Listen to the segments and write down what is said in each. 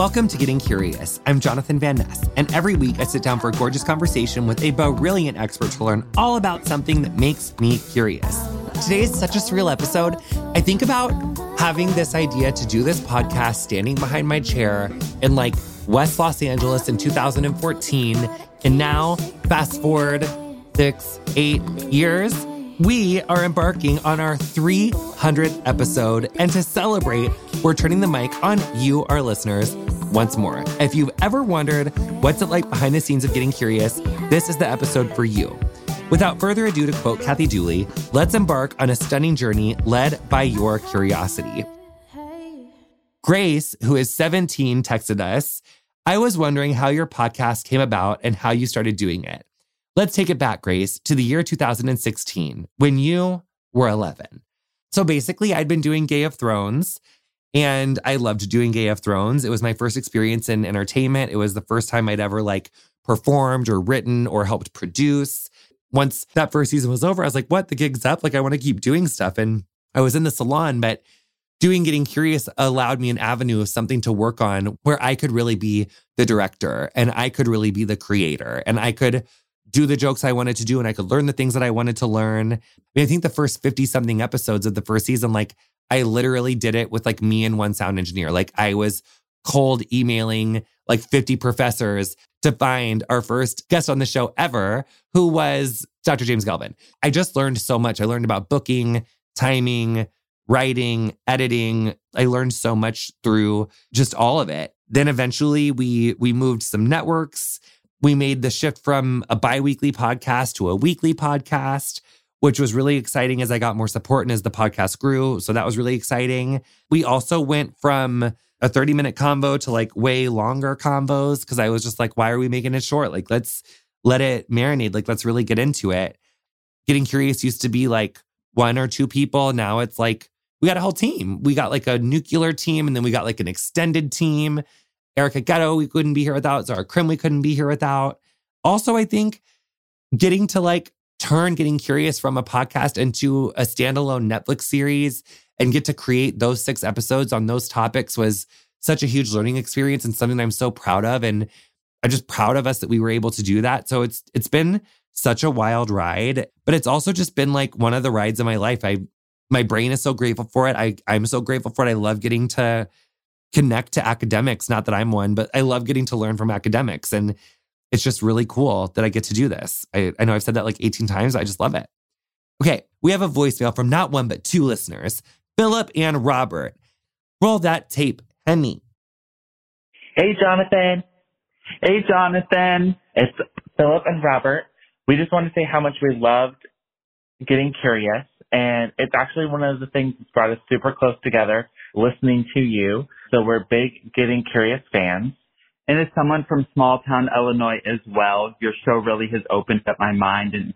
Welcome to Getting Curious. I'm Jonathan Van Ness, and every week I sit down for a gorgeous conversation with a brilliant expert to learn all about something that makes me curious. Today is such a surreal episode. I think about having this idea to do this podcast standing behind my chair in like West Los Angeles in 2014. And now, fast forward six, eight years, we are embarking on our 300th episode. And to celebrate, we're turning the mic on you, our listeners, once more. If you've ever wondered what's it like behind the scenes of getting curious, this is the episode for you. Without further ado, to quote Kathy Dooley, let's embark on a stunning journey led by your curiosity. Grace, who is 17, texted us I was wondering how your podcast came about and how you started doing it. Let's take it back, Grace, to the year 2016 when you were 11. So basically, I'd been doing Gay of Thrones and I loved doing Gay of Thrones. It was my first experience in entertainment. It was the first time I'd ever like performed or written or helped produce. Once that first season was over, I was like, what? The gig's up. Like, I want to keep doing stuff. And I was in the salon, but doing Getting Curious allowed me an avenue of something to work on where I could really be the director and I could really be the creator and I could do the jokes I wanted to do and I could learn the things that I wanted to learn. I mean, I think the first 50 something episodes of the first season, like I literally did it with like me and one sound engineer. Like I was cold emailing like 50 professors to find our first guest on the show ever, who was Dr. James Galvin. I just learned so much. I learned about booking, timing, writing, editing. I learned so much through just all of it. Then eventually we we moved some networks. We made the shift from a bi-weekly podcast to a weekly podcast, which was really exciting as I got more support and as the podcast grew. So that was really exciting. We also went from a 30 minute convo to like way longer combos because I was just like, why are we making it short? Like, let's let it marinate. Like, let's really get into it. Getting curious used to be like one or two people. Now it's like we got a whole team. We got like a nuclear team and then we got like an extended team. Erica Getto, we couldn't be here without. Zara Krim, we couldn't be here without. Also, I think getting to like turn getting curious from a podcast into a standalone Netflix series and get to create those six episodes on those topics was such a huge learning experience and something I'm so proud of. And I'm just proud of us that we were able to do that. So it's it's been such a wild ride, but it's also just been like one of the rides of my life. I my brain is so grateful for it. I I'm so grateful for it. I love getting to connect to academics. Not that I'm one, but I love getting to learn from academics. And it's just really cool that I get to do this. I, I know I've said that like 18 times. I just love it. Okay, we have a voicemail from not one, but two listeners, Philip and Robert. Roll that tape, Henny. Hey, Jonathan. Hey, Jonathan. It's Philip and Robert. We just want to say how much we loved getting curious. And it's actually one of the things that's brought us super close together, listening to you. So we're big Getting Curious fans. And as someone from small town Illinois as well, your show really has opened up my mind and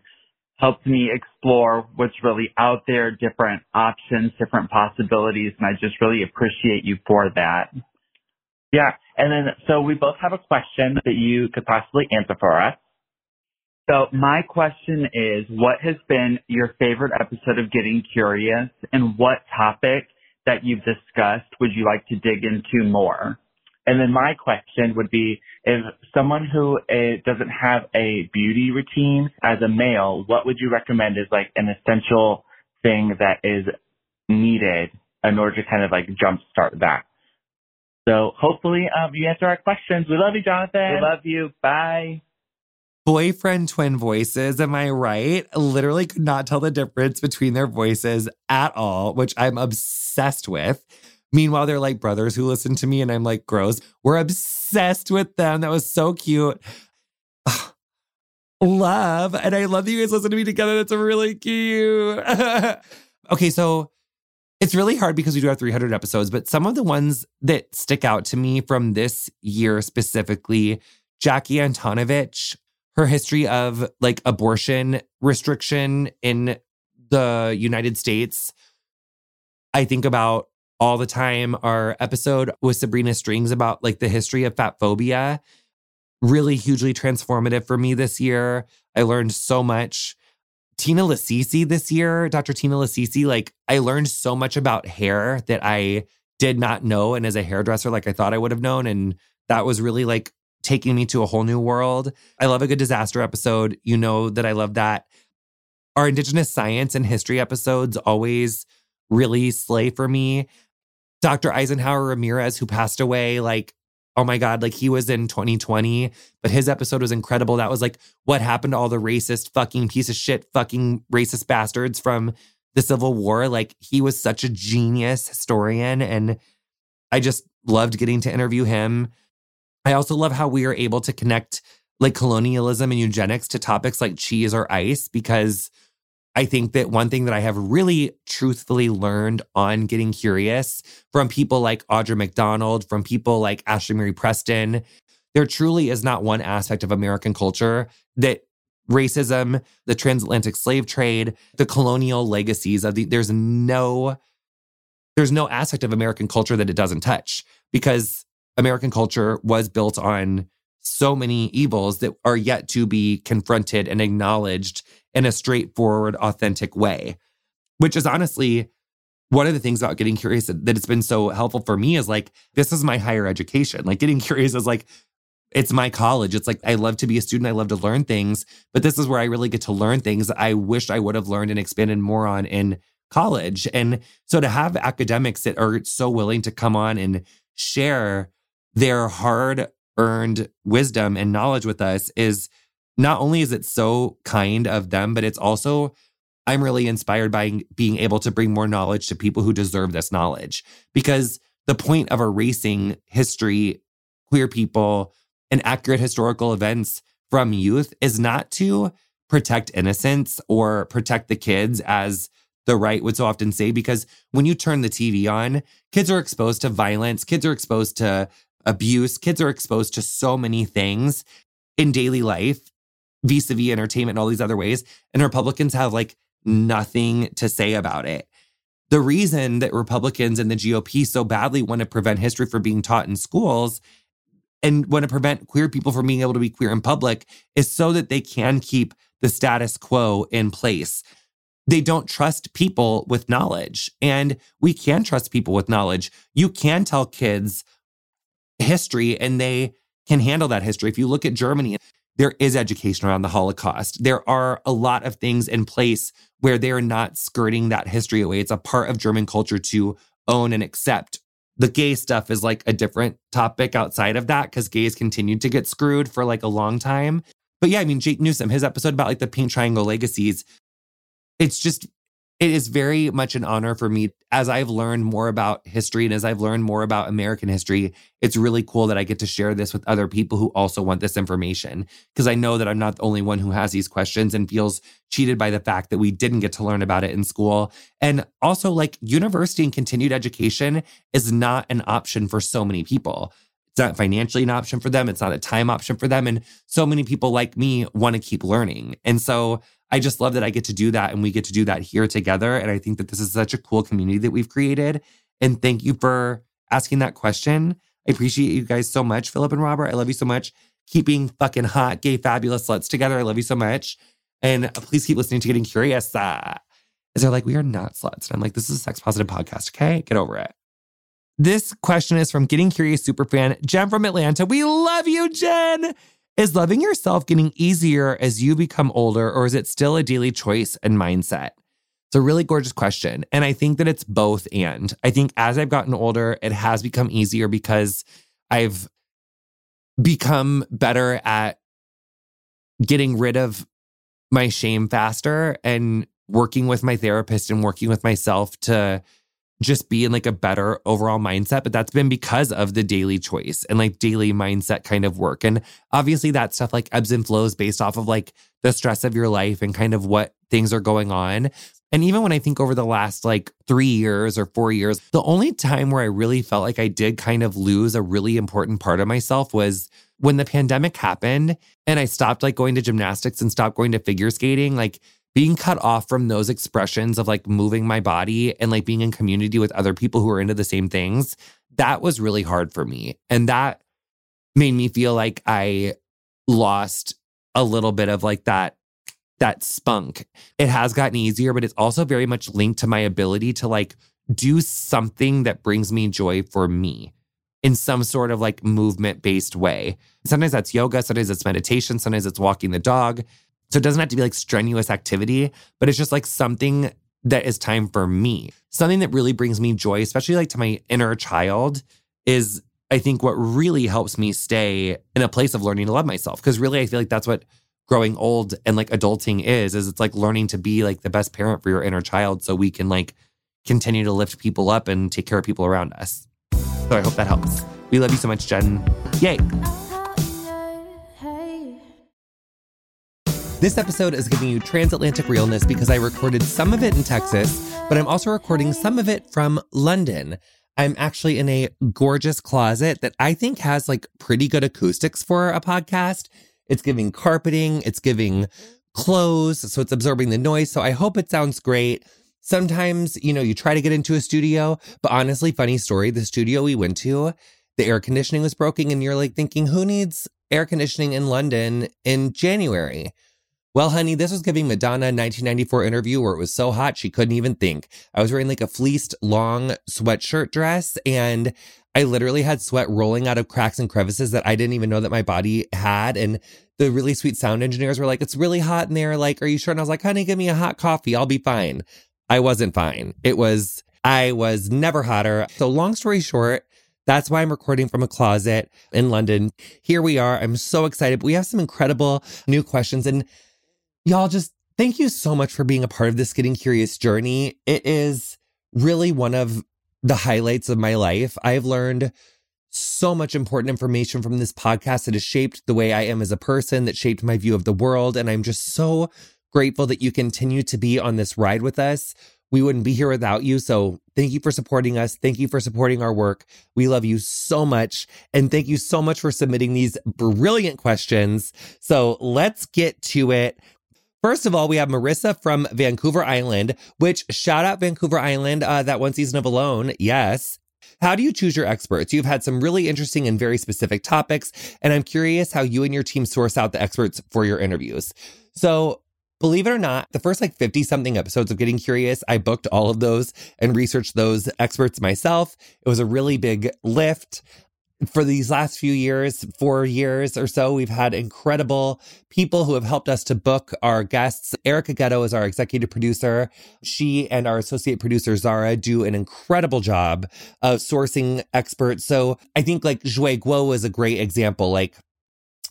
helped me explore what's really out there, different options, different possibilities. And I just really appreciate you for that. Yeah. And then, so we both have a question that you could possibly answer for us. So my question is, what has been your favorite episode of Getting Curious and what topic that you've discussed would you like to dig into more? And then my question would be, if someone who uh, doesn't have a beauty routine as a male, what would you recommend as like an essential thing that is needed in order to kind of like jumpstart that? So hopefully um, you answer our questions. We love you, Jonathan. We love you. Bye boyfriend twin voices. Am I right? Literally could not tell the difference between their voices at all, which I'm obsessed with. Meanwhile, they're like brothers who listen to me, and I'm like, gross. We're obsessed with them. That was so cute. love. And I love that you guys listen to me together. That's really cute. okay, so it's really hard because we do have 300 episodes, but some of the ones that stick out to me from this year specifically, Jackie Antonovich her history of like abortion restriction in the United States. I think about all the time our episode with Sabrina Strings about like the history of fat phobia. Really hugely transformative for me this year. I learned so much. Tina Lasisi this year, Dr. Tina Lasisi, like I learned so much about hair that I did not know. And as a hairdresser, like I thought I would have known. And that was really like taking me to a whole new world. I love a good disaster episode. You know that I love that. Our Indigenous science and history episodes always really slay for me. Dr. Eisenhower Ramirez, who passed away, like, oh my God, like he was in 2020, but his episode was incredible. That was like what happened to all the racist, fucking piece of shit, fucking racist bastards from the Civil War. Like he was such a genius historian. And I just loved getting to interview him. I also love how we are able to connect like colonialism and eugenics to topics like cheese or ice because I think that one thing that I have really truthfully learned on getting curious from people like Audra McDonald, from people like Ashley Marie Preston, there truly is not one aspect of American culture that racism, the transatlantic slave trade, the colonial legacies of the there's no there's no aspect of American culture that it doesn't touch because American culture was built on so many evils that are yet to be confronted and acknowledged in a straightforward, authentic way, which is honestly one of the things about getting curious that it's been so helpful for me is like, this is my higher education. Like, getting curious is like, it's my college. It's like, I love to be a student. I love to learn things, but this is where I really get to learn things I wish I would have learned and expanded more on in college. And so to have academics that are so willing to come on and share their hard earned wisdom and knowledge with us is not only is it so kind of them, but it's also I'm really inspired by being able to bring more knowledge to people who deserve this knowledge. Because the point of erasing history, queer people, and accurate historical events from youth is not to protect innocence or protect the kids as the right would so often say. Because when you turn the TV on, kids are exposed to violence, kids are exposed to abuse, kids are exposed to so many things in daily life vis a vis entertainment and all these other ways. And Republicans have like nothing to say about it. The reason that Republicans and the GOP so badly want to prevent history from being taught in schools and want to prevent queer people from being able to be queer in public is so that they can keep the status quo in place. They don't trust people with knowledge. And we can trust people with knowledge. You can tell kids history and they can handle that history. If you look at Germany, there is education around the Holocaust. There are a lot of things in place where they're not skirting that history away. It's a part of German culture to own and accept. The gay stuff is like a different topic outside of that because gays continued to get screwed for like a long time. But yeah, I mean, Jake Newsome, his episode about like the pink triangle legacies, it's just it is very much an honor for me as I've learned more about history and as I've learned more about American history. It's really cool that I get to share this with other people who also want this information because I know that I'm not the only one who has these questions and feels cheated by the fact that we didn't get to learn about it in school. And also, like, university and continued education is not an option for so many people. It's not financially an option for them. It's not a time option for them. And so many people like me want to keep learning. And so I just love that I get to do that and we get to do that here together. And I think that this is such a cool community that we've created. And thank you for asking that question. I appreciate you guys so much, Philip and Robert. I love you so much. Keep being fucking hot, gay, fabulous sluts together. I love you so much. And please keep listening to Getting Curious. Uh, as they're like, we are not sluts. And I'm like, this is a sex positive podcast. Okay. Get over it. This question is from Getting Curious Superfan, Jen from Atlanta. We love you, Jen. Is loving yourself getting easier as you become older, or is it still a daily choice and mindset? It's a really gorgeous question. And I think that it's both and. I think as I've gotten older, it has become easier because I've become better at getting rid of my shame faster and working with my therapist and working with myself to just be in like a better overall mindset. But that's been because of the daily choice and like daily mindset kind of work. And obviously, that stuff like ebbs and flows based off of like the stress of your life and kind of what things are going on. And even when I think over the last like three years or four years, the only time where I really felt like I did kind of lose a really important part of myself was when the pandemic happened and I stopped like going to gymnastics and stopped going to figure skating. Like being cut off from those expressions of like moving my body and like being in community with other people who are into the same things, that was really hard for me. And that made me feel like I lost a little bit of like that that spunk. It has gotten easier, but it's also very much linked to my ability to like do something that brings me joy for me in some sort of like movement based way. Sometimes that's yoga, sometimes it's meditation, sometimes it's walking the dog. So it doesn't have to be like strenuous activity, but it's just like something that is time for me. Something that really brings me joy, especially like to my inner child, is I think what really helps me stay in a place of learning to love myself. Cause really, I feel like that's what growing old and like adulting is, is it's like learning to be like the best parent for your inner child so we can like continue to lift people up and take care of people around us. So I hope that helps. We love you so much, Jen. Yay. This episode is giving you transatlantic realness because I recorded some of it in Texas, but I'm also recording some of it from London. I'm actually in a gorgeous closet that I think has like pretty good acoustics for a podcast. It's giving carpeting, it's giving clothes, so it's absorbing the noise. So I hope it sounds great. Sometimes, you know, you try to get into a studio, but honestly, funny story, the studio we went to, the air conditioning was broken and you're like thinking, who needs air conditioning in London in January? Well, honey, this was giving Madonna a 1994 interview where it was so hot she couldn't even think. I was wearing like a fleeced long sweatshirt dress and I literally had sweat rolling out of cracks and crevices that I didn't even know that my body had. And the really sweet sound engineers were like, it's really hot in there. Like, are you sure? And I was like, honey, give me a hot coffee. I'll be fine. I wasn't fine. It was, I was never hotter. So long story short, that's why I'm recording from a closet in London. Here we are. I'm so excited. We have some incredible new questions and Y'all just thank you so much for being a part of this Getting Curious journey. It is really one of the highlights of my life. I've learned so much important information from this podcast that has shaped the way I am as a person, that shaped my view of the world. And I'm just so grateful that you continue to be on this ride with us. We wouldn't be here without you. So thank you for supporting us. Thank you for supporting our work. We love you so much. And thank you so much for submitting these brilliant questions. So let's get to it. First of all, we have Marissa from Vancouver Island, which shout out Vancouver Island, uh, that one season of Alone. Yes. How do you choose your experts? You've had some really interesting and very specific topics, and I'm curious how you and your team source out the experts for your interviews. So, believe it or not, the first like 50 something episodes of Getting Curious, I booked all of those and researched those experts myself. It was a really big lift for these last few years, four years or so, we've had incredible people who have helped us to book our guests. Erica Getto is our executive producer. She and our associate producer, Zara, do an incredible job of sourcing experts. So I think like Zhui Guo is a great example. Like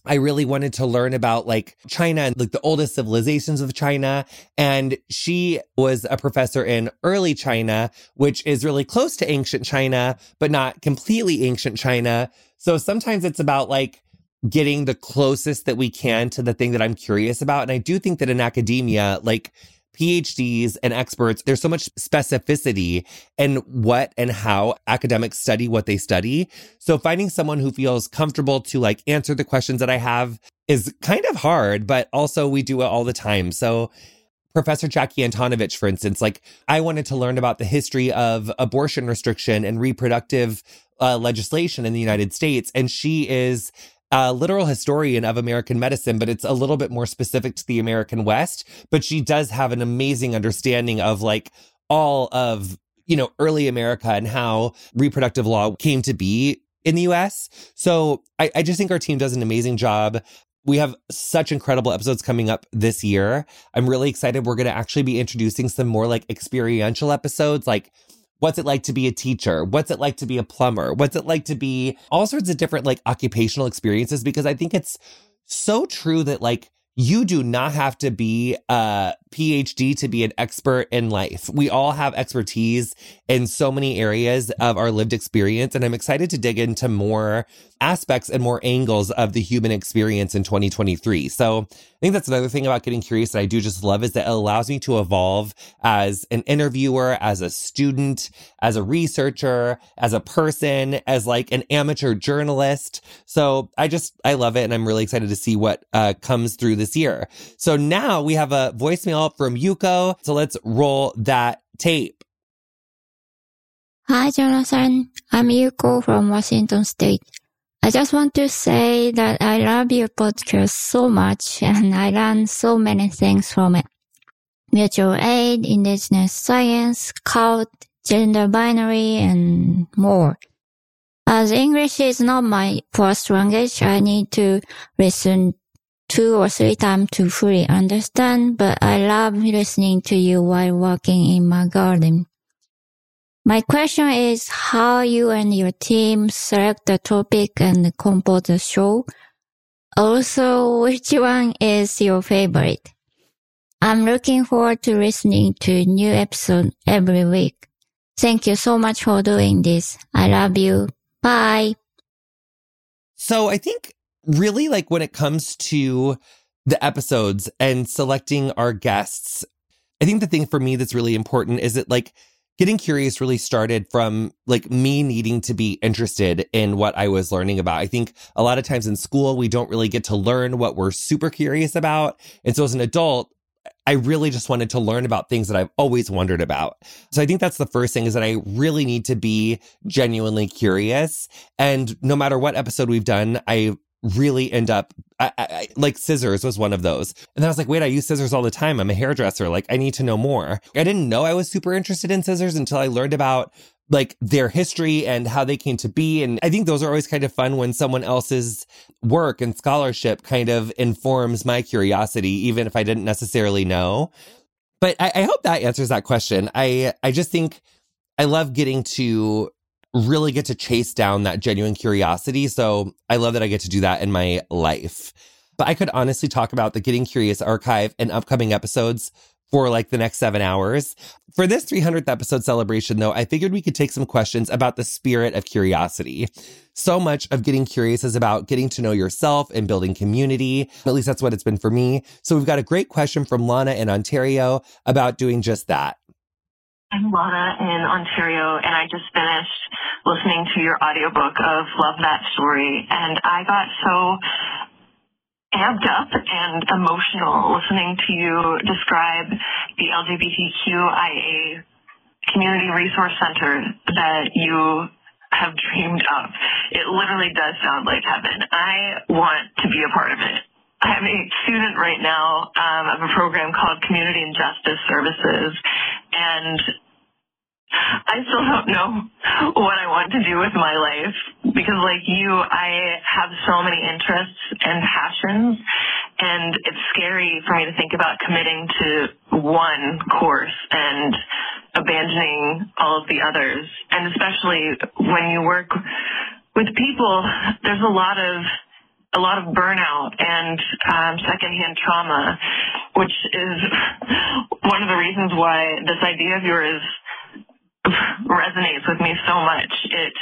I really wanted to learn about like China and like the oldest civilizations of China. And she was a professor in early China, which is really close to ancient China, but not completely ancient China. So sometimes it's about like getting the closest that we can to the thing that I'm curious about. And I do think that in academia, like PhDs and experts, there's so much specificity in what and how academics study what they study. So finding someone who feels comfortable to like answer the questions that I have is kind of hard, but also we do it all the time. So Professor Jackie Antonovich, for instance, like I wanted to learn about the history of abortion restriction and reproductive uh, legislation in the United States. And she is a literal historian of American medicine, but it's a little bit more specific to the American West. But she does have an amazing understanding of like all of, you know, early America and how reproductive law came to be in the US. So I, I just think our team does an amazing job. We have such incredible episodes coming up this year. I'm really excited. We're going to actually be introducing some more like experiential episodes, like What's it like to be a teacher? What's it like to be a plumber? What's it like to be all sorts of different like occupational experiences? Because I think it's so true that like you do not have to be a PhD to be an expert in life. We all have expertise in so many areas of our lived experience. And I'm excited to dig into more aspects and more angles of the human experience in 2023. So I think that's another thing about getting curious that I do just love is that it allows me to evolve as an interviewer, as a student, as a researcher, as a person, as like an amateur journalist. So I just, I love it. And I'm really excited to see what uh, comes through this year. So now we have a voicemail from Yuko. So let's roll that tape. Hi, Jonathan. I'm Yuko from Washington State. I just want to say that I love your podcast so much and I learn so many things from it. Mutual aid, indigenous science, cult, gender binary, and more. As English is not my first language, I need to listen two or three times to fully understand, but I love listening to you while walking in my garden. My question is how you and your team select the topic and compose the show. Also, which one is your favorite? I'm looking forward to listening to new episode every week. Thank you so much for doing this. I love you. Bye. So I think really like when it comes to the episodes and selecting our guests, I think the thing for me that's really important is that like getting curious really started from like me needing to be interested in what I was learning about. I think a lot of times in school, we don't really get to learn what we're super curious about. And so as an adult, I really just wanted to learn about things that I've always wondered about. So I think that's the first thing is that I really need to be genuinely curious. And no matter what episode we've done, I really end up I, I, like scissors was one of those. And then I was like, wait, I use scissors all the time. I'm a hairdresser. Like, I need to know more. I didn't know I was super interested in scissors until I learned about like their history and how they came to be. And I think those are always kind of fun when someone else's work and scholarship kind of informs my curiosity, even if I didn't necessarily know. But I, I hope that answers that question. I, I just think I love getting to really get to chase down that genuine curiosity. So I love that I get to do that in my life. But I could honestly talk about the Getting Curious archive and upcoming episodes for like the next seven hours. For this 300th episode celebration, though, I figured we could take some questions about the spirit of curiosity. So much of getting curious is about getting to know yourself and building community. At least that's what it's been for me. So we've got a great question from Lana in Ontario about doing just that. I'm Lana in Ontario, and I just finished listening to your audiobook of Love That Story, and I got so amped up and emotional listening to you describe the LGBTQIA Community Resource Center that you have dreamed of. It literally does sound like heaven. I want to be a part of it. I'm a student right now um, of a program called Community and Justice Services, and I still don't know what I want to do with my life because like you, I have so many interests and passions and it's scary for me to think about committing to one course and abandoning all of the others. And especially when you work with people, there's a lot of a lot of burnout and um, secondhand trauma, which is one of the reasons why this idea of yours resonates with me so much. It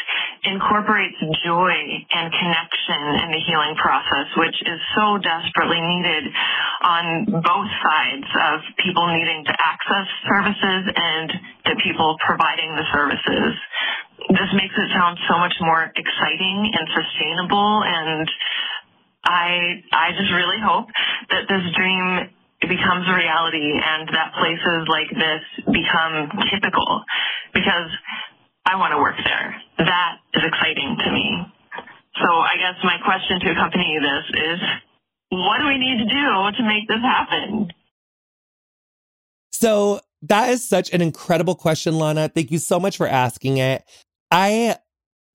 incorporates joy and connection in the healing process, which is so desperately needed on both sides of people needing to access services and the people providing the services. This makes it sound so much more exciting and sustainable and I I just really hope that this dream becomes a reality and that places like this become typical because I want to work there. That is exciting to me. So I guess my question to accompany this is what do we need to do to make this happen? So that is such an incredible question, Lana. Thank you so much for asking it. I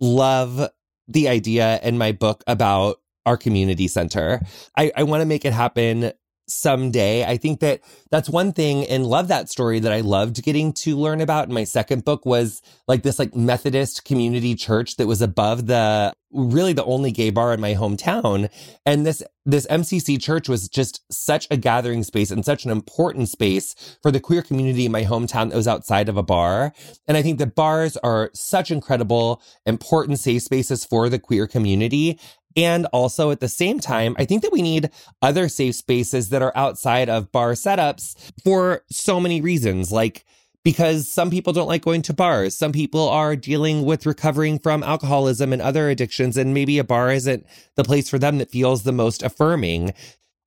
love the idea in my book about our community center. I, I want to make it happen someday. I think that that's one thing and love that story that I loved getting to learn about in my second book was like this like Methodist community church that was above the really the only gay bar in my hometown. And this this MCC church was just such a gathering space and such an important space for the queer community in my hometown that was outside of a bar. And I think that bars are such incredible, important safe spaces for the queer community. And also at the same time, I think that we need other safe spaces that are outside of bar setups for so many reasons. Like, because some people don't like going to bars. Some people are dealing with recovering from alcoholism and other addictions, and maybe a bar isn't the place for them that feels the most affirming.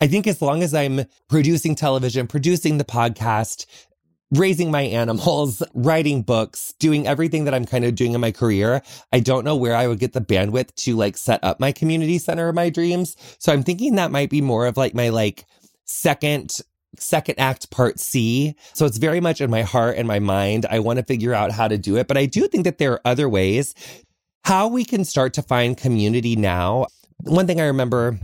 I think as long as I'm producing television, producing the podcast, raising my animals, writing books, doing everything that I'm kind of doing in my career, I don't know where I would get the bandwidth to like set up my community center of my dreams. So I'm thinking that might be more of like my like second second act part C. So it's very much in my heart and my mind. I want to figure out how to do it. But I do think that there are other ways how we can start to find community now. One thing I remember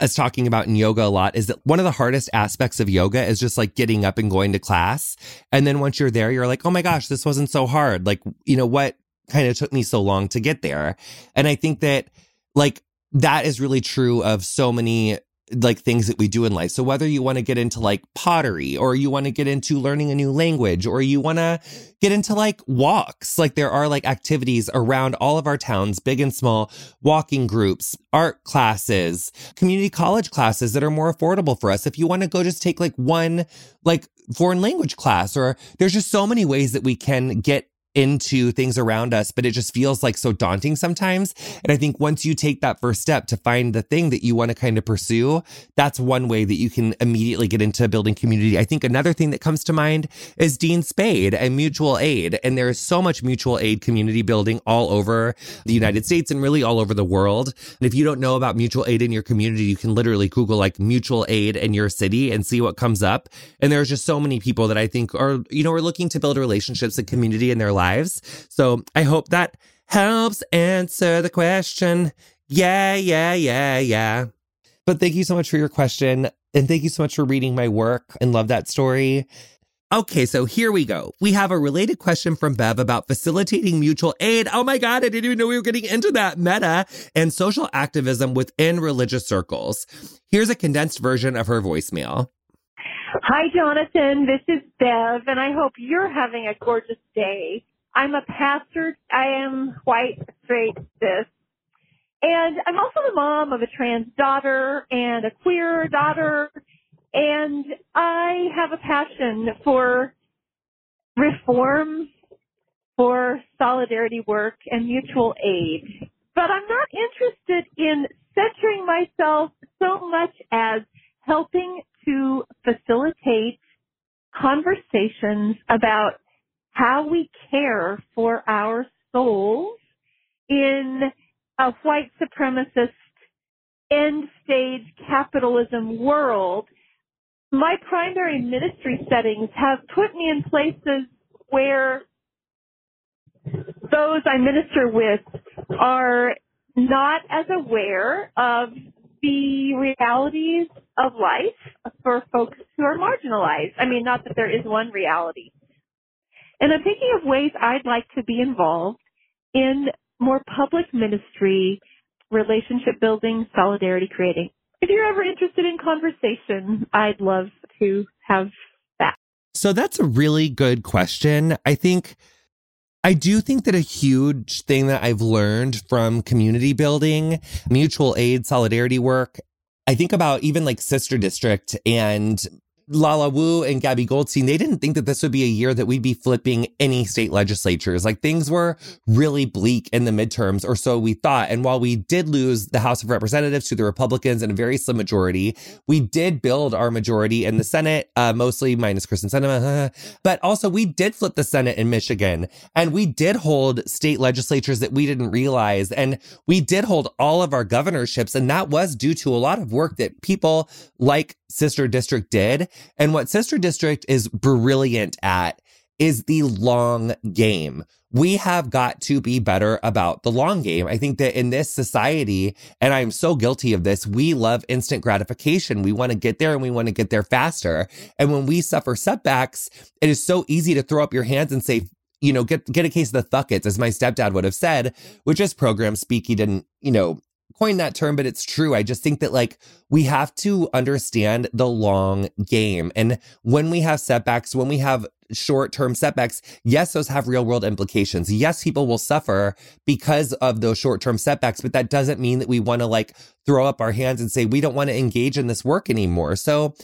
us talking about in yoga a lot is that one of the hardest aspects of yoga is just like getting up and going to class. And then once you're there, you're like, oh my gosh, this wasn't so hard. Like, you know, what kind of took me so long to get there? And I think that like that is really true of so many like things that we do in life. So whether you want to get into like pottery or you want to get into learning a new language or you want to get into like walks, like there are like activities around all of our towns, big and small, walking groups, art classes, community college classes that are more affordable for us. If you want to go just take like one like foreign language class or there's just so many ways that we can get into things around us, but it just feels like so daunting sometimes. And I think once you take that first step to find the thing that you want to kind of pursue, that's one way that you can immediately get into building community. I think another thing that comes to mind is Dean Spade and mutual aid. And there is so much mutual aid community building all over the United States and really all over the world. And if you don't know about mutual aid in your community, you can literally Google like mutual aid in your city and see what comes up. And there's just so many people that I think are, you know, are looking to build relationships and community in their lives lives. So I hope that helps answer the question. Yeah, yeah, yeah, yeah. But thank you so much for your question. And thank you so much for reading my work and love that story. Okay, so here we go. We have a related question from Bev about facilitating mutual aid. Oh my God, I didn't even know we were getting into that meta and social activism within religious circles. Here's a condensed version of her voicemail. Hi, Jonathan. This is Bev, and I hope you're having a gorgeous day. I'm a pastor. I am white, straight, cis. And I'm also the mom of a trans daughter and a queer daughter. And I have a passion for reform, for solidarity work and mutual aid. But I'm not interested in centering myself so much as helping to facilitate conversations about how we care for our souls in a white supremacist end stage capitalism world, my primary ministry settings have put me in places where those I minister with are not as aware of the realities of life for folks who are marginalized. I mean, not that there is one reality, and I'm thinking of ways I'd like to be involved in more public ministry, relationship building, solidarity creating. If you're ever interested in conversation, I'd love to have that. So that's a really good question. I think I do think that a huge thing that I've learned from community building, mutual aid, solidarity work, I think about even like Sister District and Lala Wu and Gaby Goldstein, they didn't think that this would be a year that we'd be flipping any state legislatures. Like things were really bleak in the midterms, or so we thought. And while we did lose the House of Representatives to the Republicans in a very slim majority, we did build our majority in the Senate, uh, mostly minus Kyrsten Sinema. but also we did flip the Senate in Michigan and we did hold state legislatures that we didn't realize. And we did hold all of our governorships. And that was due to a lot of work that people like Sister District did. And what Sister District is brilliant at is the long game. We have got to be better about the long game. I think that in this society, and I'm so guilty of this, we love instant gratification. We want to get there and we want to get there faster. And when we suffer setbacks, it is so easy to throw up your hands and say, you know, get get a case of the thuckets, as my stepdad would have said, which is program speak. He didn't, you know, coin that term, but it's true. I just think that like we have to understand the long game. And when we have setbacks, when we have short term setbacks, yes, those have real world implications. Yes, people will suffer because of those short term setbacks, but that doesn't mean that we want to like throw up our hands and say, we don't want to engage in this work anymore. So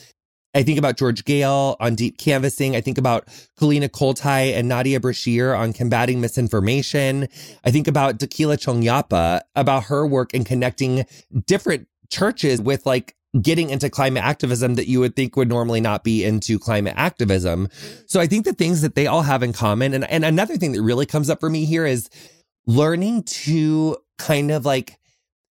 I think about George Goehl on deep canvassing. I think about Kolina Koltai and Nadia Brashier on combating misinformation. I think about Dakila Chongyapa about her work in connecting different churches with like getting into climate activism that you would think would normally not be into climate activism. So I think the things that they all have in common, and, and another thing that really comes up for me here is learning to kind of like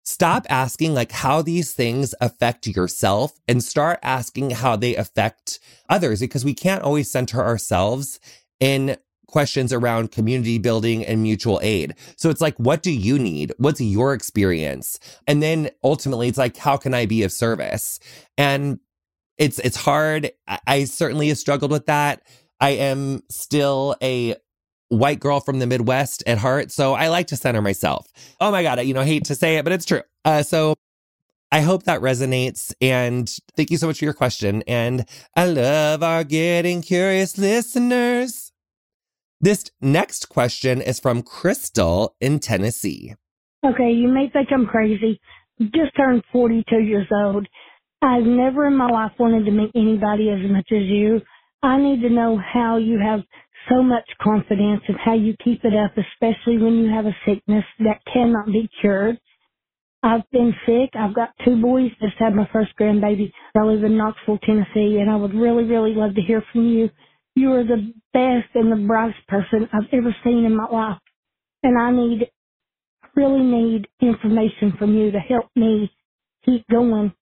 stop asking like how these things affect yourself and start asking how they affect others because we can't always center ourselves in questions around community building and mutual aid. So it's like, what do you need? What's your experience? And then ultimately it's like, how can I be of service? And it's, it's hard. I, I certainly have struggled with that. I am still a white girl from the Midwest at heart. So I like to center myself. Oh my God. I, you know, hate to say it, but it's true. Uh, so I hope that resonates. And thank you so much for your question. And I love our getting curious listeners. This next question is from Crystal in Tennessee. Okay, you may think I'm crazy. Just turned 42 years old. I've never in my life wanted to meet anybody as much as you. I need to know how you have so much confidence and how you keep it up, especially when you have a sickness that cannot be cured. I've been sick. I've got two boys. Just had my first grandbaby. I live in Knoxville, Tennessee, and I would really, really love to hear from you. You are the best and the brightest person I've ever seen in my life, and I need, really need information from you to help me keep going.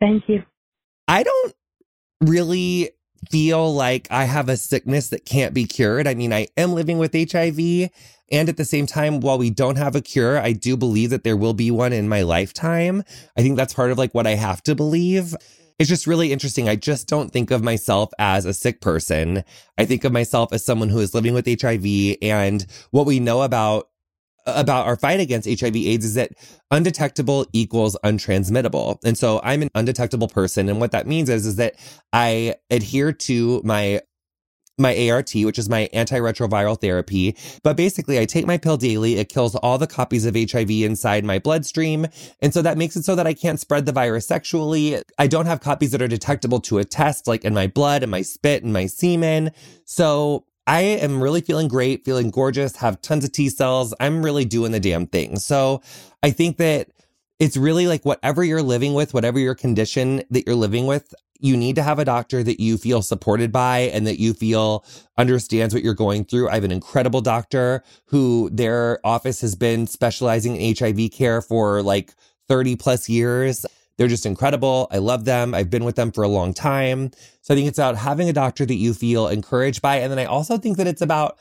Thank you. I don't really feel like I have a sickness that can't be cured. I mean, I am living with HIV. And at the same time, while we don't have a cure, I do believe that there will be one in my lifetime. I think that's part of like what I have to believe. It's just really interesting. I just don't think of myself as a sick person. I think of myself as someone who is living with HIV. And what we know about about our fight against HIV AIDS is that undetectable equals untransmittable. And so I'm an undetectable person. And what that means is, is that I adhere to my my ART, which is my antiretroviral therapy. But basically, I take my pill daily. It kills all the copies of HIV inside my bloodstream. And so that makes it so that I can't spread the virus sexually. I don't have copies that are detectable to a test, like in my blood and my spit and my semen. So I am really feeling great, feeling gorgeous, have tons of T cells. I'm really doing the damn thing. So I think that it's really like whatever you're living with, whatever your condition that you're living with, you need to have a doctor that you feel supported by and that you feel understands what you're going through. I have an incredible doctor who their office has been specializing in HIV care for like 30 plus years. They're just incredible. I love them. I've been with them for a long time. So I think it's about having a doctor that you feel encouraged by. And then I also think that it's about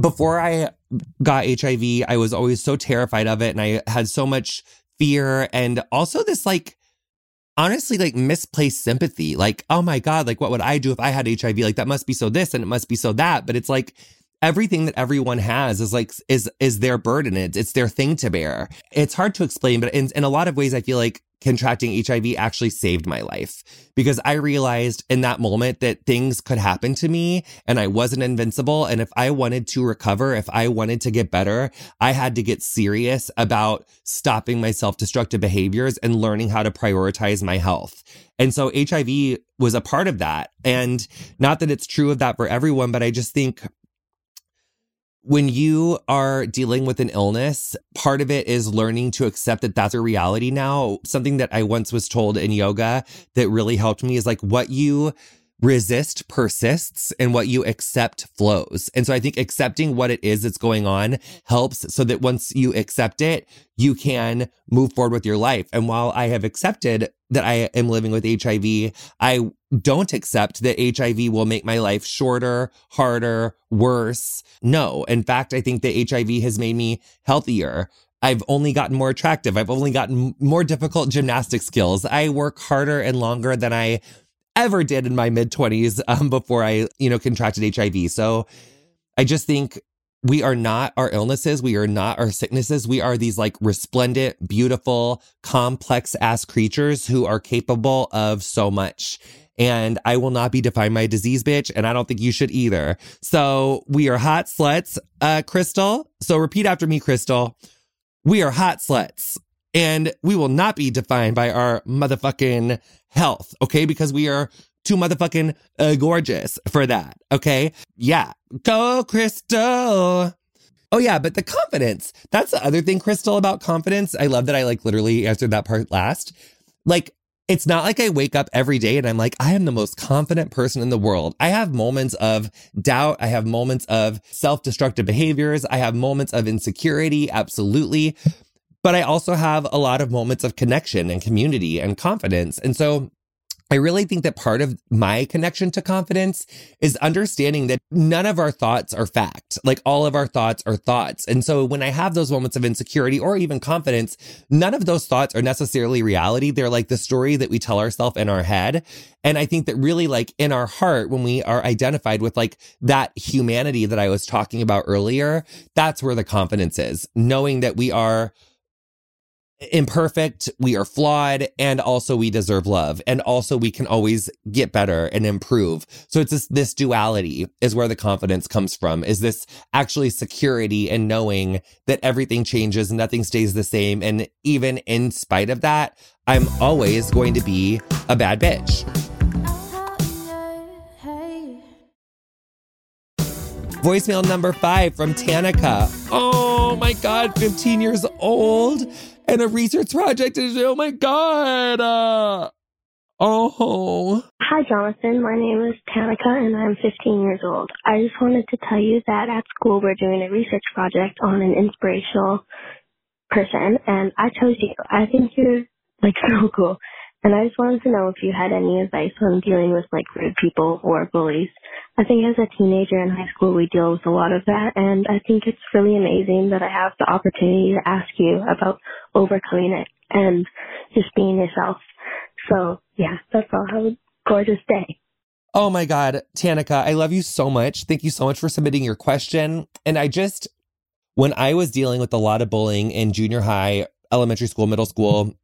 before I got HIV, I was always so terrified of it and I had so much fear and also this like honestly like misplaced sympathy. Like, oh my God, like what would I do if I had HIV? Like that must be so this and it must be so that. But it's like everything that everyone has is like is is their burden. It's it's their thing to bear. It's hard to explain, but in, in a lot of ways I feel like contracting HIV actually saved my life because I realized in that moment that things could happen to me and I wasn't invincible. And if I wanted to recover, if I wanted to get better, I had to get serious about stopping my self destructive behaviors and learning how to prioritize my health. And so HIV was a part of that. And not that it's true of that for everyone, but I just think when you are dealing with an illness, part of it is learning to accept that that's a reality now. Something that I once was told in yoga that really helped me is like what you resist persists and what you accept flows. And so I think accepting what it is that's going on helps so that once you accept it, you can move forward with your life. And while I have accepted that I am living with HIV, I don't accept that HIV will make my life shorter, harder, worse. No. In fact, I think that HIV has made me healthier. I've only gotten more attractive. I've only gotten more difficult gymnastic skills. I work harder and longer than I ever did in my mid 20s um, before I, you know, contracted HIV. So I just think we are not our illnesses. We are not our sicknesses. We are these like resplendent, beautiful, complex ass creatures who are capable of so much. And I will not be defined by disease, bitch. And I don't think you should either. So we are hot sluts, uh, Crystal. So repeat after me, Crystal. We are hot sluts and we will not be defined by our motherfucking health. Okay. Because we are too motherfucking uh, gorgeous for that. Okay. Yeah. Go, Crystal. Oh yeah, but the confidence. That's the other thing, Crystal, about confidence. I love that I like literally answered that part last. Like, it's not like I wake up every day and I'm like, I am the most confident person in the world. I have moments of doubt. I have moments of self destructive behaviors. I have moments of insecurity. Absolutely. but I also have a lot of moments of connection and community and confidence. And so I really think that part of my connection to confidence is understanding that none of our thoughts are fact. Like all of our thoughts are thoughts. And so when I have those moments of insecurity or even confidence, none of those thoughts are necessarily reality. They're like the story that we tell ourselves in our head. And I think that really like in our heart, when we are identified with like that humanity that I was talking about earlier, that's where the confidence is, knowing that we are imperfect, we are flawed, and also we deserve love. And also we can always get better and improve. So it's this, this duality is where the confidence comes from, is this actually security and knowing that everything changes, nothing stays the same. And even in spite of that, I'm always going to be a bad bitch. Voicemail number five from Tanika. Oh my God, 15 years old and a research project is, oh my God. Uh, oh. Hi, Jonathan. My name is Tanika and I'm 15 years old. I just wanted to tell you that at school we're doing a research project on an inspirational person and I chose you. I think you're like so cool. And I just wanted to know if you had any advice on dealing with like rude people or bullies. I think as a teenager in high school we deal with a lot of that and I think it's really amazing that I have the opportunity to ask you about overcoming it and just being yourself. So yeah, that's all. Have a gorgeous day. Oh my God, Tanika, I love you so much. Thank you so much for submitting your question. And I just, when I was dealing with a lot of bullying in junior high, elementary school, middle school,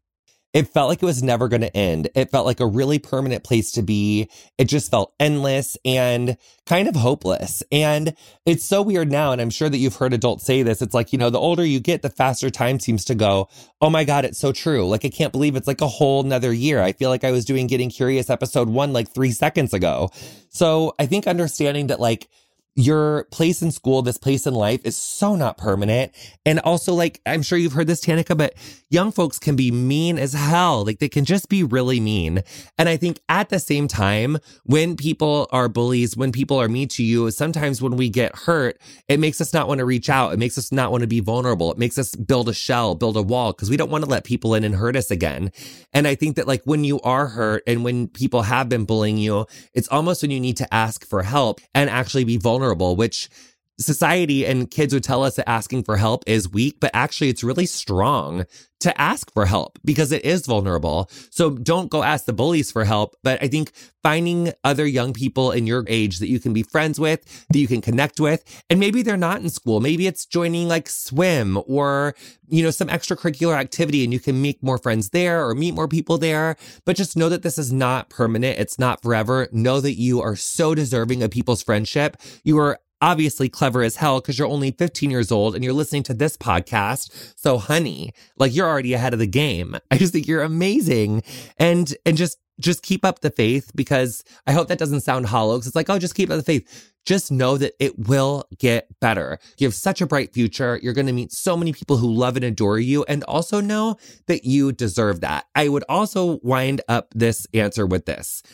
it felt like it was never going to end. It felt like a really permanent place to be. It just felt endless and kind of hopeless. And it's so weird now. And I'm sure that you've heard adults say this. It's like, you know, the older you get, the faster time seems to go. Oh my God, it's so true. Like, I can't believe it's like a whole nother year. I feel like I was doing Getting Curious episode one like three seconds ago. So I think understanding that, like, your place in school, this place in life is so not permanent. And also, like, I'm sure you've heard this, Tanika, but young folks can be mean as hell. Like, they can just be really mean. And I think at the same time, when people are bullies, when people are mean to you, sometimes when we get hurt, it makes us not want to reach out. It makes us not want to be vulnerable. It makes us build a shell, build a wall, because we don't want to let people in and hurt us again. And I think that, like, when you are hurt and when people have been bullying you, it's almost when you need to ask for help and actually be vulnerable vulnerable, which society and kids would tell us that asking for help is weak, but actually it's really strong to ask for help because it is vulnerable. So don't go ask the bullies for help. But I think finding other young people in your age that you can be friends with, that you can connect with, and maybe they're not in school. Maybe it's joining like swim or, you know, some extracurricular activity and you can make more friends there or meet more people there. But just know that this is not permanent. It's not forever. Know that you are so deserving of people's friendship. You are obviously clever as hell because you're only 15 years old and you're listening to this podcast. So, honey, like you're already ahead of the game. I just think you're amazing. And and just just keep up the faith because I hope that doesn't sound hollow because it's like, oh, just keep up the faith. Just know that it will get better. You have such a bright future. You're going to meet so many people who love and adore you and also know that you deserve that. I would also wind up this answer with this.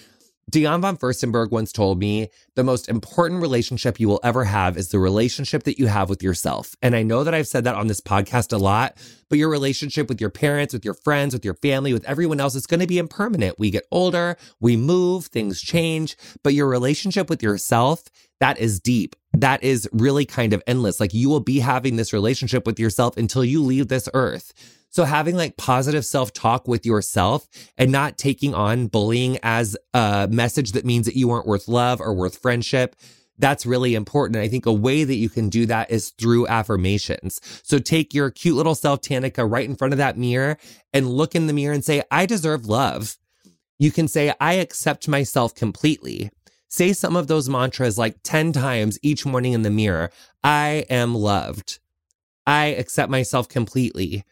Diane von Furstenberg once told me the most important relationship you will ever have is the relationship that you have with yourself. And I know that I've said that on this podcast a lot, but your relationship with your parents, with your friends, with your family, with everyone else is going to be impermanent. We get older, we move, things change, but your relationship with yourself, that is deep. That is really kind of endless. Like you will be having this relationship with yourself until you leave this earth. So having like positive self talk with yourself and not taking on bullying as a message that means that you aren't worth love or worth friendship. That's really important. I think a way that you can do that is through affirmations. So take your cute little self, Tanika, right in front of that mirror and look in the mirror and say, I deserve love. You can say, I accept myself completely. Say some of those mantras like 10 times each morning in the mirror. I am loved. I accept myself completely.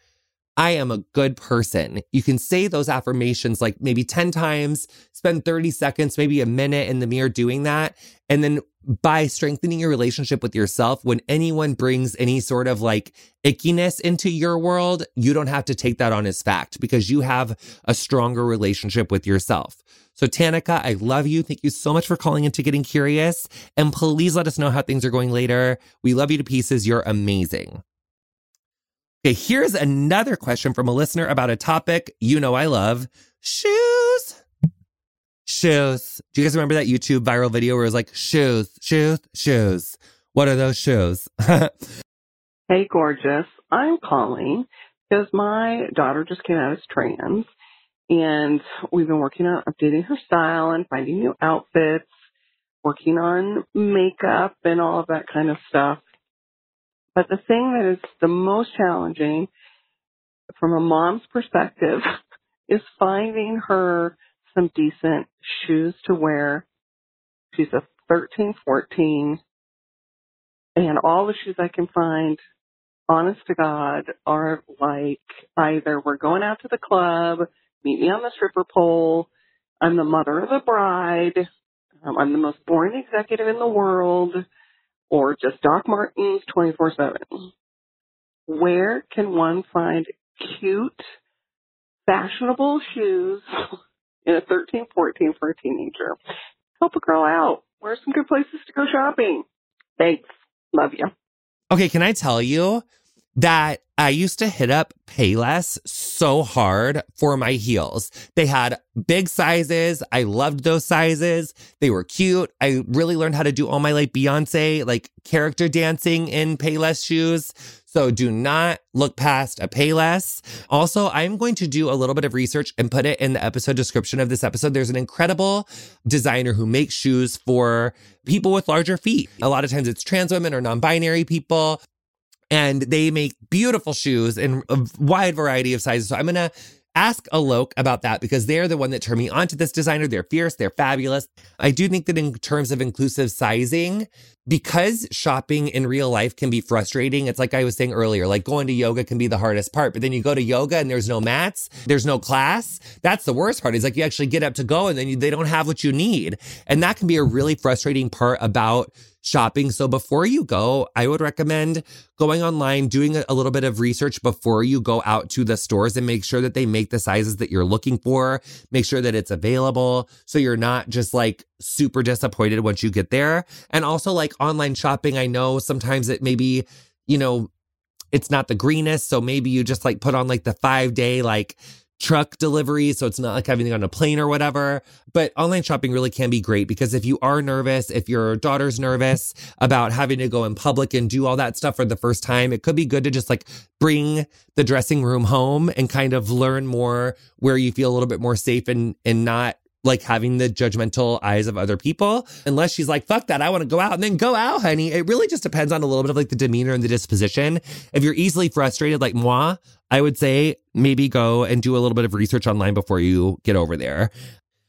I am a good person. You can say those affirmations like maybe 10 times, spend 30 seconds, maybe a minute in the mirror doing that. And then by strengthening your relationship with yourself, when anyone brings any sort of like ickiness into your world, you don't have to take that on as fact because you have a stronger relationship with yourself. So, Tanika, I love you. Thank you so much for calling into Getting Curious. And please let us know how things are going later. We love you to pieces. You're amazing. Okay, here's another question from a listener about a topic you know I love shoes. Shoes. Do you guys remember that YouTube viral video where it was like shoes, shoes, shoes? What are those shoes? Hey, gorgeous. I'm calling because my daughter just came out as trans and we've been working on updating her style and finding new outfits, working on makeup and all of that kind of stuff. But the thing that is the most challenging from a mom's perspective is finding her some decent shoes to wear. She's a 13, 14, and all the shoes I can find honest to God, are like either we're going out to the club, meet me on the stripper pole, I'm the mother of the bride, um, I'm the most boring executive in the world, or just Doc Martens 24 7. Where can one find cute, fashionable shoes in a 13, 14 for a teenager? Help a girl out. Where are some good places to go shopping? Thanks. Love you. Okay, can I tell you that I used to hit up Payless so hard for my heels. They had big sizes. I loved those sizes. They were cute. I really learned how to do all my like Beyonce, like character dancing in Payless shoes. So do not look past a Payless. Also, I'm going to do a little bit of research and put it in the episode description of this episode. There's an incredible designer who makes shoes for people with larger feet. A lot of times it's trans women or non-binary people and they make beautiful shoes in a wide variety of sizes. So I'm going to ask Alok about that because they're the one that turned me onto this designer. They're fierce, they're fabulous. I do think that in terms of inclusive sizing, because shopping in real life can be frustrating. It's like I was saying earlier, like going to yoga can be the hardest part, but then you go to yoga and there's no mats, there's no class. That's the worst part. Is like you actually get up to go and then you, they don't have what you need. And that can be a really frustrating part about shopping. So before you go, I would recommend going online, doing a little bit of research before you go out to the stores and make sure that they make the sizes that you're looking for. Make sure that it's available. So you're not just like super disappointed once you get there. And also like online shopping, I know sometimes it maybe, you know, it's not the greenest. So maybe you just like put on like the five day, like truck delivery. So it's not like having on a plane or whatever. But online shopping really can be great because if you are nervous, if your daughter's nervous about having to go in public and do all that stuff for the first time, it could be good to just like bring the dressing room home and kind of learn more where you feel a little bit more safe and, and not like having the judgmental eyes of other people. Unless she's like, fuck that, I want to go out and then go out, honey. It really just depends on a little bit of like the demeanor and the disposition. If you're easily frustrated like moi, I would say maybe go and do a little bit of research online before you get over there.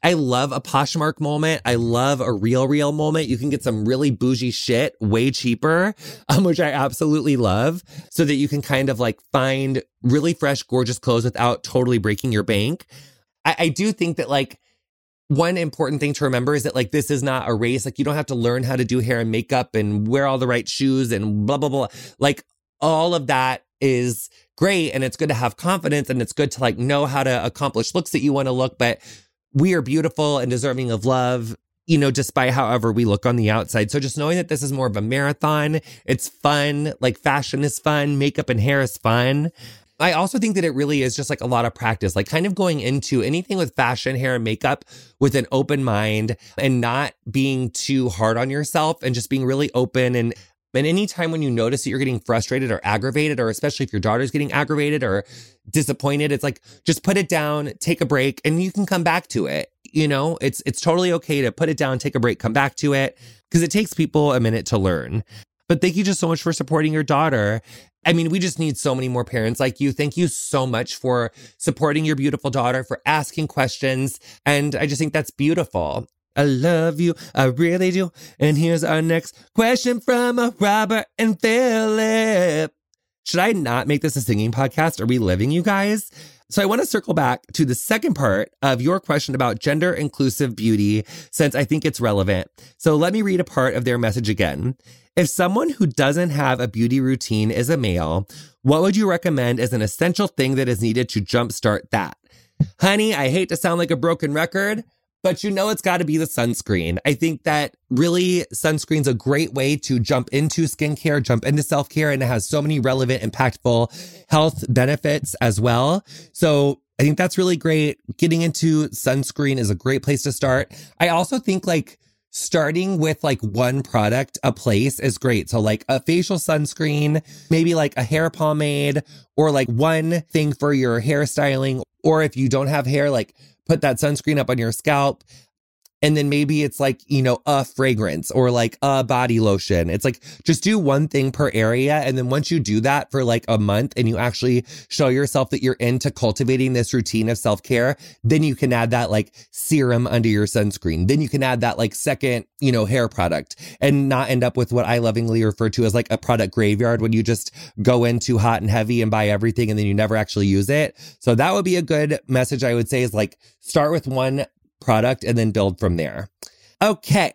I love a Poshmark moment. I love a real, real moment. You can get some really bougie shit way cheaper, um, which I absolutely love so that you can kind of like find really fresh, gorgeous clothes without totally breaking your bank. I, I do think that like one important thing to remember is that like this is not a race. Like you don't have to learn how to do hair and makeup and wear all the right shoes and blah, blah, blah. Like all of that is great. And it's good to have confidence and it's good to like know how to accomplish looks that you want to look. But we are beautiful and deserving of love you know, despite however we look on the outside. So just knowing that this is more of a marathon, it's fun, like fashion is fun, makeup and hair is fun. I also think that it really is just like a lot of practice, like kind of going into anything with fashion, hair, and makeup with an open mind and not being too hard on yourself and just being really open and and anytime when you notice that you're getting frustrated or aggravated, or especially if your daughter's getting aggravated or disappointed, it's like just put it down, take a break, and you can come back to it. You know, it's it's totally okay to put it down, take a break, come back to it, because it takes people a minute to learn. But thank you just so much for supporting your daughter. I mean, we just need so many more parents like you. Thank you so much for supporting your beautiful daughter, for asking questions. And I just think that's beautiful. I love you. I really do. And here's our next question from Robert and Philip. Should I not make this a singing podcast? Are we living, you guys? So I want to circle back to the second part of your question about gender inclusive beauty, since I think it's relevant. So let me read a part of their message again. If someone who doesn't have a beauty routine is a male, what would you recommend as an essential thing that is needed to jumpstart that? Honey, I hate to sound like a broken record, but you know it's got to be the sunscreen. I think that really sunscreen's a great way to jump into skincare, jump into self-care, and it has so many relevant, impactful health benefits as well. So I think that's really great. Getting into sunscreen is a great place to start. I also think like starting with like one product a place is great. So like a facial sunscreen, maybe like a hair pomade or like one thing for your hairstyling. Or if you don't have hair, like put that sunscreen up on your scalp. And then maybe it's like, you know, a fragrance or like a body lotion. It's like just do one thing per area. And then once you do that for like a month and you actually show yourself that you're into cultivating this routine of self care, then you can add that like serum under your sunscreen. Then you can add that like second, you know, hair product and not end up with what I lovingly refer to as like a product graveyard when you just go in too hot and heavy and buy everything and then you never actually use it. So that would be a good message I would say is like start with one product and then build from there. Okay.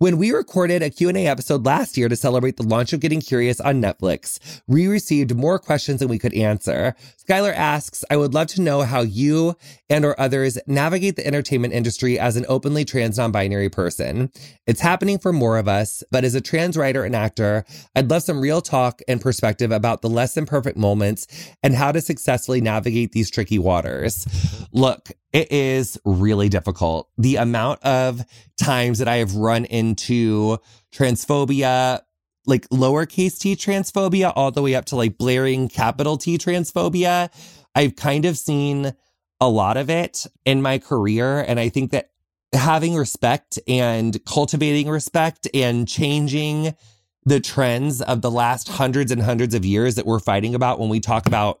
When we recorded a Q&A episode last year to celebrate the launch of Getting Curious on Netflix, we received more questions than we could answer. Skylar asks, I would love to know how you and or others navigate the entertainment industry as an openly trans non-binary person. It's happening for more of us, but as a trans writer and actor, I'd love some real talk and perspective about the less than perfect moments and how to successfully navigate these tricky waters. Look, it is really difficult. The amount of times that I have run into transphobia, like lowercase t transphobia, all the way up to like blaring capital T transphobia. I've kind of seen a lot of it in my career. And I think that having respect and cultivating respect and changing the trends of the last hundreds and hundreds of years that we're fighting about when we talk about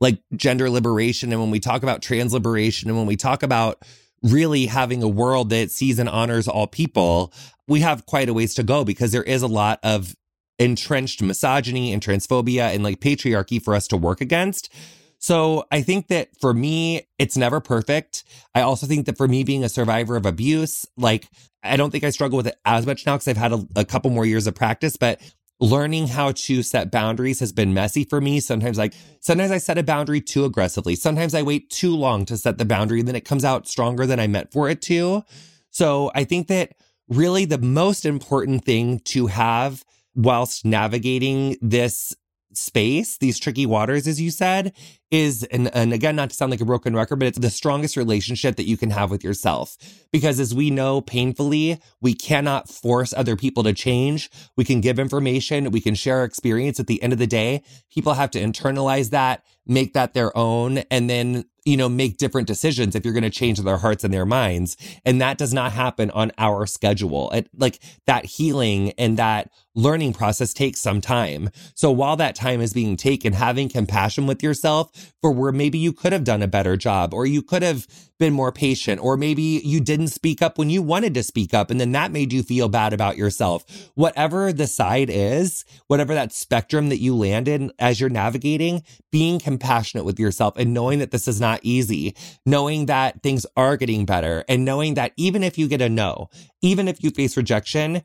like gender liberation and when we talk about trans liberation and when we talk about really having a world that sees and honors all people, we have quite a ways to go because there is a lot of entrenched misogyny and transphobia and like patriarchy for us to work against. So I think that for me, it's never perfect. I also think that for me being a survivor of abuse, like I don't think I struggle with it as much now because I've had a, a couple more years of practice, but learning how to set boundaries has been messy for me. Sometimes like sometimes I set a boundary too aggressively. Sometimes I wait too long to set the boundary and then it comes out stronger than I meant for it to. So I think that really the most important thing to have whilst navigating this space, these tricky waters, as you said, is, and, and again, not to sound like a broken record, but it's the strongest relationship that you can have with yourself. Because as we know painfully, we cannot force other people to change. We can give information, we can share experience. At the end of the day, people have to internalize that, make that their own, and then you know, make different decisions if you're going to change their hearts and their minds. And that does not happen on our schedule. It, like that healing and that learning process takes some time. So while that time is being taken, having compassion with yourself for where maybe you could have done a better job or you could have been more patient, or maybe you didn't speak up when you wanted to speak up, and then that made you feel bad about yourself. Whatever the side is, whatever that spectrum that you land in as you're navigating, being compassionate with yourself and knowing that this is not easy, knowing that things are getting better, and knowing that even if you get a no, even if you face rejection,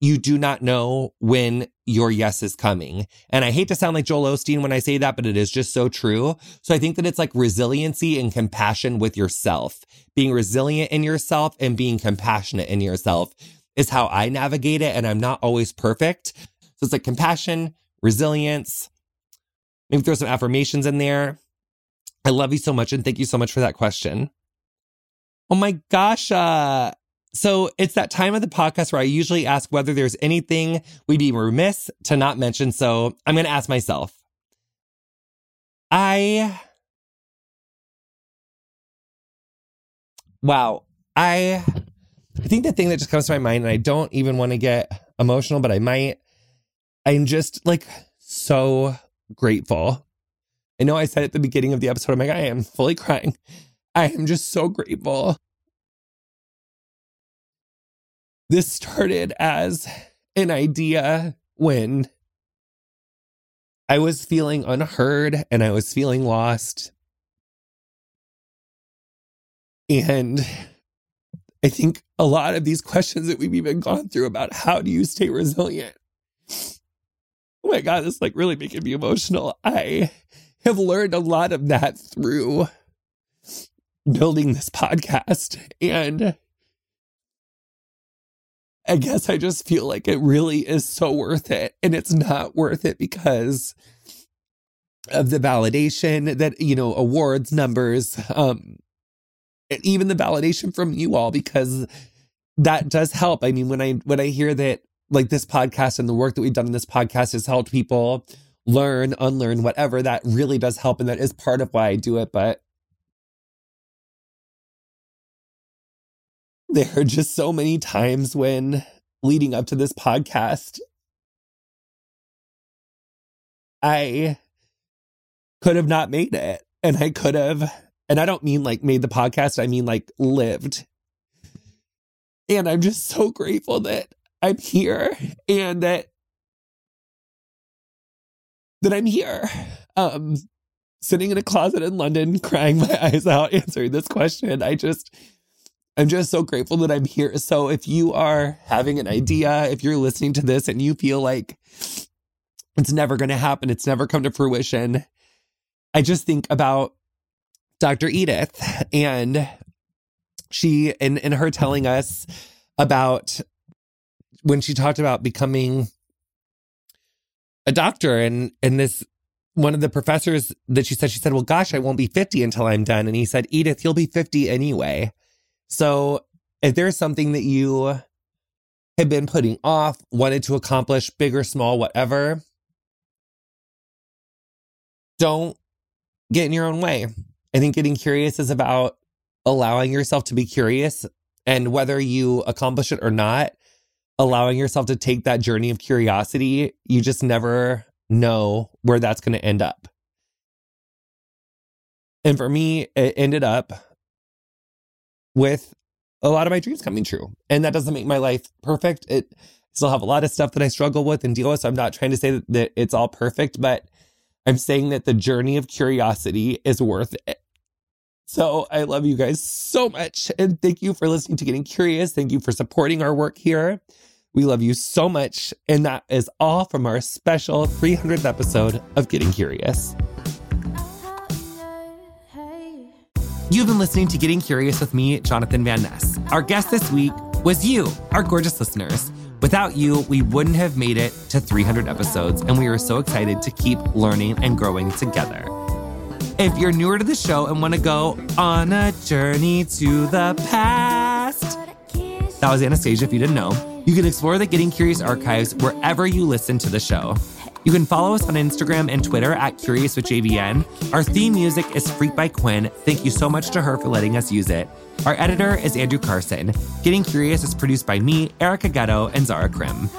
you do not know when your yes is coming. And I hate to sound like Joel Osteen when I say that, but it is just so true. So I think that it's like resiliency and compassion with yourself. Being resilient in yourself and being compassionate in yourself is how I navigate it. And I'm not always perfect. So it's like compassion, resilience. Maybe throw some affirmations in there. I love you so much and thank you so much for that question. Oh my gosh, uh, so it's that time of the podcast where I usually ask whether there's anything we'd be remiss to not mention. So I'm going to ask myself. I, wow, I, I think the thing that just comes to my mind, and I don't even want to get emotional, but I might, I'm just like so grateful. I know I said at the beginning of the episode, I'm like, I am fully crying. I am just so grateful this started as an idea when I was feeling unheard and I was feeling lost. And I think a lot of these questions that we've even gone through about how do you stay resilient? Oh my God, this like really making me emotional. I have learned a lot of that through building this podcast. And I guess I just feel like it really is so worth it. And it's not worth it because of the validation that, you know, awards numbers, um, even the validation from you all, because that does help. I mean, when I when I hear that like this podcast and the work that we've done in this podcast has helped people learn, unlearn, whatever, that really does help. And that is part of why I do it. But there are just so many times when leading up to this podcast, I could have not made it. And I could have, and I don't mean like made the podcast, I mean like lived. And I'm just so grateful that I'm here and that that I'm here. Um sitting in a closet in London crying my eyes out answering this question. I just I'm just so grateful that I'm here. So if you are having an idea, if you're listening to this and you feel like it's never going to happen, it's never come to fruition, I just think about Dr. Edith and she and, and her telling us about when she talked about becoming a doctor and and this one of the professors that she said she said well gosh i won't be 50 until i'm done and he said edith you'll be 50 anyway so if there's something that you have been putting off wanted to accomplish big or small whatever don't get in your own way i think getting curious is about allowing yourself to be curious and whether you accomplish it or not allowing yourself to take that journey of curiosity, you just never know where that's going to end up. And for me, it ended up with a lot of my dreams coming true. And that doesn't make my life perfect. It still have a lot of stuff that I struggle with and deal with. So I'm not trying to say that, that it's all perfect, but I'm saying that the journey of curiosity is worth it. So I love you guys so much. And thank you for listening to Getting Curious. Thank you for supporting our work here. We love you so much. And that is all from our special 300th episode of Getting Curious. You've been listening to Getting Curious with me, Jonathan Van Ness. Our guest this week was you, our gorgeous listeners. Without you, we wouldn't have made it to 300 episodes, and we are so excited to keep learning and growing together. If you're newer to the show and want to go on a journey to the past, that was Anastasia if you didn't know. You can explore the Getting Curious archives wherever you listen to the show. You can follow us on Instagram and Twitter at Curious with JVN. Our theme music is Freak by Quinn. Thank you so much to her for letting us use it. Our editor is Andrew Carson. Getting Curious is produced by me, Erica Getto, and Zara Krim.